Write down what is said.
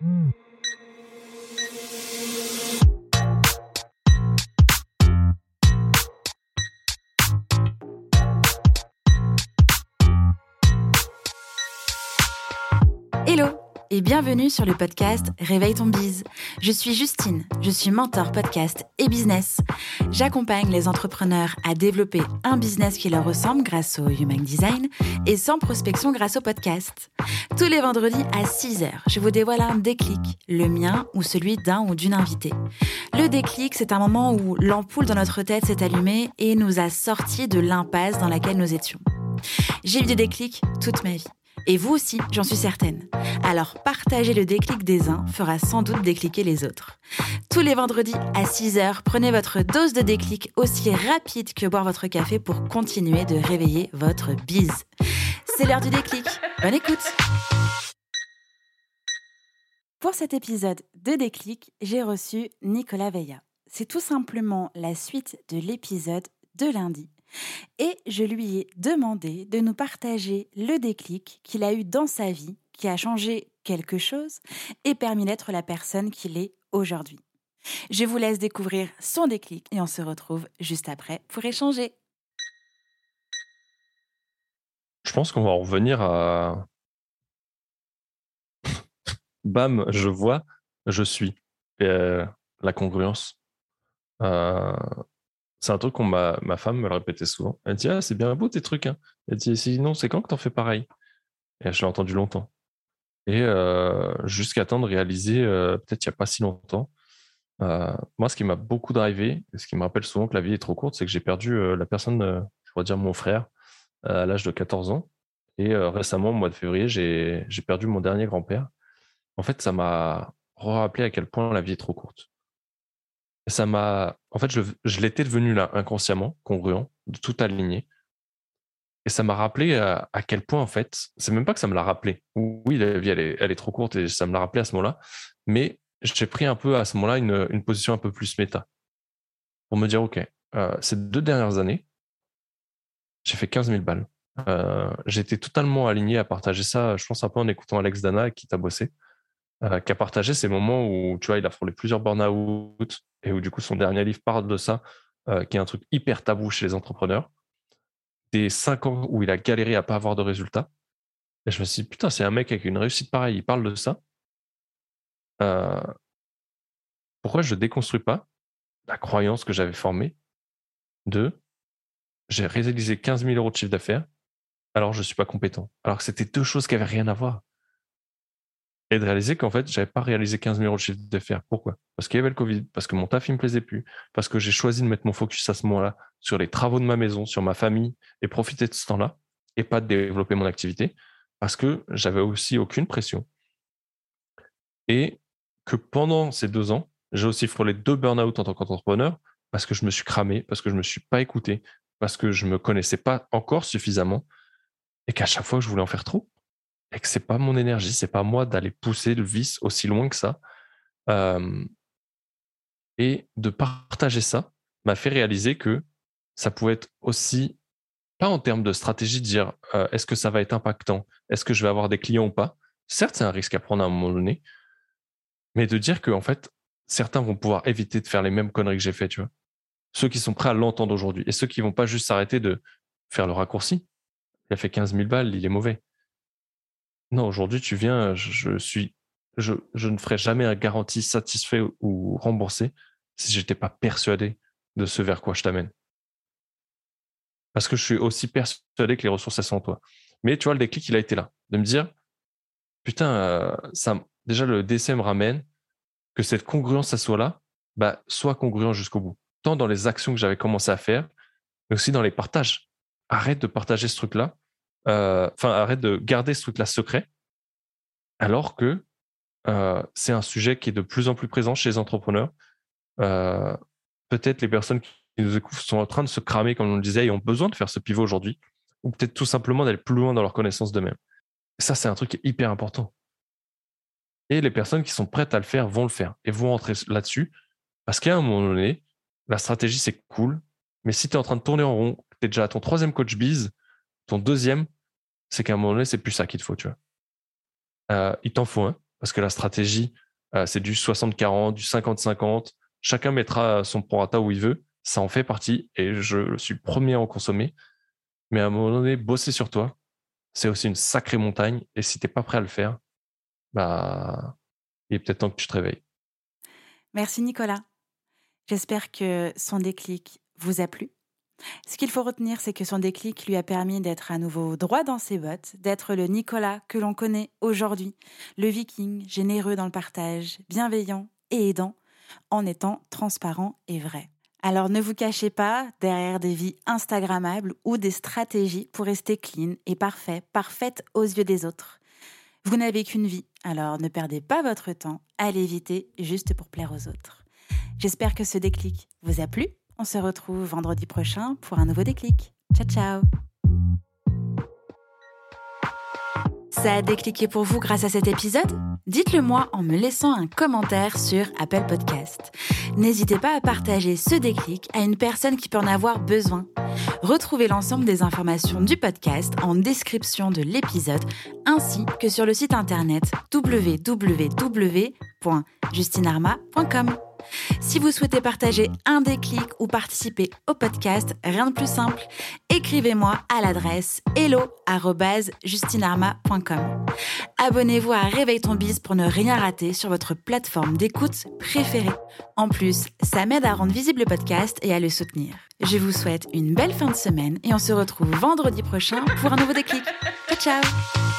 Hmm. Hello. Et bienvenue sur le podcast Réveille ton bise. Je suis Justine, je suis mentor podcast et business. J'accompagne les entrepreneurs à développer un business qui leur ressemble grâce au Human Design et sans prospection grâce au podcast. Tous les vendredis à 6h, je vous dévoile un déclic, le mien ou celui d'un ou d'une invitée. Le déclic, c'est un moment où l'ampoule dans notre tête s'est allumée et nous a sortis de l'impasse dans laquelle nous étions. J'ai eu des déclics toute ma vie. Et vous aussi, j'en suis certaine. Alors partager le déclic des uns fera sans doute décliquer les autres. Tous les vendredis à 6h, prenez votre dose de déclic aussi rapide que boire votre café pour continuer de réveiller votre bise. C'est l'heure du déclic. Bonne écoute Pour cet épisode de déclic, j'ai reçu Nicolas Veilla. C'est tout simplement la suite de l'épisode de lundi et je lui ai demandé de nous partager le déclic qu'il a eu dans sa vie, qui a changé quelque chose et permis d'être la personne qu'il est aujourd'hui. Je vous laisse découvrir son déclic et on se retrouve juste après pour échanger. Je pense qu'on va revenir à... Bam, je vois, je suis. Euh, la congruence. Euh, c'est un truc qu'on ma, femme me le répétait souvent. Elle dit Ah, c'est bien beau tes trucs. Hein. Elle dit Sinon, c'est quand que t'en fais pareil? Et je l'ai entendu longtemps. Et euh, jusqu'à temps de réaliser, euh, peut-être il n'y a pas si longtemps, euh, moi, ce qui m'a beaucoup drivé, ce qui me rappelle souvent que la vie est trop courte, c'est que j'ai perdu la personne, je pourrais dire mon frère, à l'âge de 14 ans. Et récemment, au mois de février, j'ai perdu mon dernier grand-père. En fait, ça m'a rappelé à quel point la vie est trop courte ça m'a. En fait, je, l'étais devenu là, inconsciemment, congruent, de tout aligné. Et ça m'a rappelé à, quel point, en fait, c'est même pas que ça me l'a rappelé. Oui, la vie, elle est, trop courte et ça me l'a rappelé à ce moment-là. Mais j'ai pris un peu à ce moment-là une, position un peu plus méta. Pour me dire, OK, euh, ces deux dernières années, j'ai fait 15 000 balles. Euh, J'étais totalement aligné à partager ça, je pense un peu en écoutant Alex Dana qui t'a bossé. Euh, qui a partagé ces moments où, tu vois, il a frôlé plusieurs burn-out et où, du coup, son dernier livre parle de ça, euh, qui est un truc hyper tabou chez les entrepreneurs. Des cinq ans où il a galéré à pas avoir de résultats. Et je me suis dit, putain, c'est un mec avec une réussite pareille, il parle de ça. Euh, pourquoi je ne déconstruis pas la croyance que j'avais formée de j'ai réalisé 15 000 euros de chiffre d'affaires, alors je ne suis pas compétent. Alors que c'était deux choses qui n'avaient rien à voir et de réaliser qu'en fait, j'avais pas réalisé 15 000 euros de chiffre d'affaires. Pourquoi? Parce qu'il y avait le Covid, parce que mon taf, il me plaisait plus, parce que j'ai choisi de mettre mon focus à ce moment-là sur les travaux de ma maison, sur ma famille, et profiter de ce temps-là, et pas de développer mon activité, parce que j'avais aussi aucune pression. Et que pendant ces deux ans, j'ai aussi frôlé deux burn-out en tant qu'entrepreneur, parce que je me suis cramé, parce que je me suis pas écouté, parce que je me connaissais pas encore suffisamment, et qu'à chaque fois, je voulais en faire trop et que c'est pas mon énergie, c'est pas moi d'aller pousser le vice aussi loin que ça. et de partager ça m'a fait réaliser que ça pouvait être aussi, pas en termes de stratégie, de dire est-ce que ça va être impactant, est-ce que je vais avoir des clients ou pas? Certes, c'est un risque à prendre à un moment donné, mais de dire que en fait, certains vont pouvoir éviter de faire les mêmes conneries que j'ai fait, tu vois? Ceux qui sont prêts à l'entendre aujourd'hui et ceux qui vont pas juste s'arrêter de faire le raccourci. Il a fait 15 000 balles, il est mauvais. Non, aujourd'hui, tu viens, je, suis, je, ne ferai jamais un garantie satisfait ou remboursé si je n'étais pas persuadé de ce vers quoi je t'amène. Parce que je suis aussi persuadé que les ressources, elles sont en toi. Mais tu vois, le déclic, il a été là. De me dire, putain, euh, déjà, le décès me ramène que cette congruence, ça soit là, bah, soit congruent jusqu'au bout. Tant dans les actions que j'avais commencé à faire, mais aussi dans les partages. Arrête de partager ce truc-là euh, enfin, arrête de garder ce truc-là secret, alors que euh, c'est un sujet qui est de plus en plus présent chez les entrepreneurs. Euh, peut-être les personnes qui nous écoutent sont en train de se cramer, comme on le disait, et ont besoin de faire ce pivot aujourd'hui, ou peut-être tout simplement d'aller plus loin dans leur connaissance d'eux-mêmes. Ça, c'est un truc hyper important. Et les personnes qui sont prêtes à le faire vont le faire et vont rentrer là-dessus, parce qu'à un moment donné, la stratégie, c'est cool, mais si tu es en train de tourner en rond, tu es déjà à ton troisième coach bise, ton deuxième, c'est qu'à un moment donné, c'est plus ça qu'il te faut, tu vois. Euh, il t'en faut un. parce que la stratégie, euh, c'est du 60-40, du 50-50. Chacun mettra son prorata où il veut. Ça en fait partie et je suis le premier à en consommer. Mais à un moment donné, bosser sur toi, c'est aussi une sacrée montagne. Et si tu n'es pas prêt à le faire, bah, il est peut-être temps que tu te réveilles. Merci Nicolas. J'espère que son déclic vous a plu. Ce qu'il faut retenir, c'est que son déclic lui a permis d'être à nouveau droit dans ses bottes, d'être le Nicolas que l'on connaît aujourd'hui, le viking généreux dans le partage, bienveillant et aidant, en étant transparent et vrai. Alors ne vous cachez pas derrière des vies Instagrammables ou des stratégies pour rester clean et parfait, parfaite aux yeux des autres. Vous n'avez qu'une vie, alors ne perdez pas votre temps à l'éviter juste pour plaire aux autres. J'espère que ce déclic vous a plu on se retrouve vendredi prochain pour un nouveau déclic. Ciao ciao Ça a décliqué pour vous grâce à cet épisode? Dites-le moi en me laissant un commentaire sur Apple Podcast. N'hésitez pas à partager ce déclic à une personne qui peut en avoir besoin. Retrouvez l'ensemble des informations du podcast en description de l'épisode ainsi que sur le site internet www.justinarma.com. Si vous souhaitez partager un déclic ou participer au podcast, rien de plus simple, écrivez-moi à l'adresse hello@justinarma.com. Abonnez-vous à Réveille ton bise pour ne rien rater sur votre plateforme d'écoute préférée. En plus, ça m'aide à rendre visible le podcast et à le soutenir. Je vous souhaite une belle fin de semaine et on se retrouve vendredi prochain pour un nouveau déclic. Ciao ciao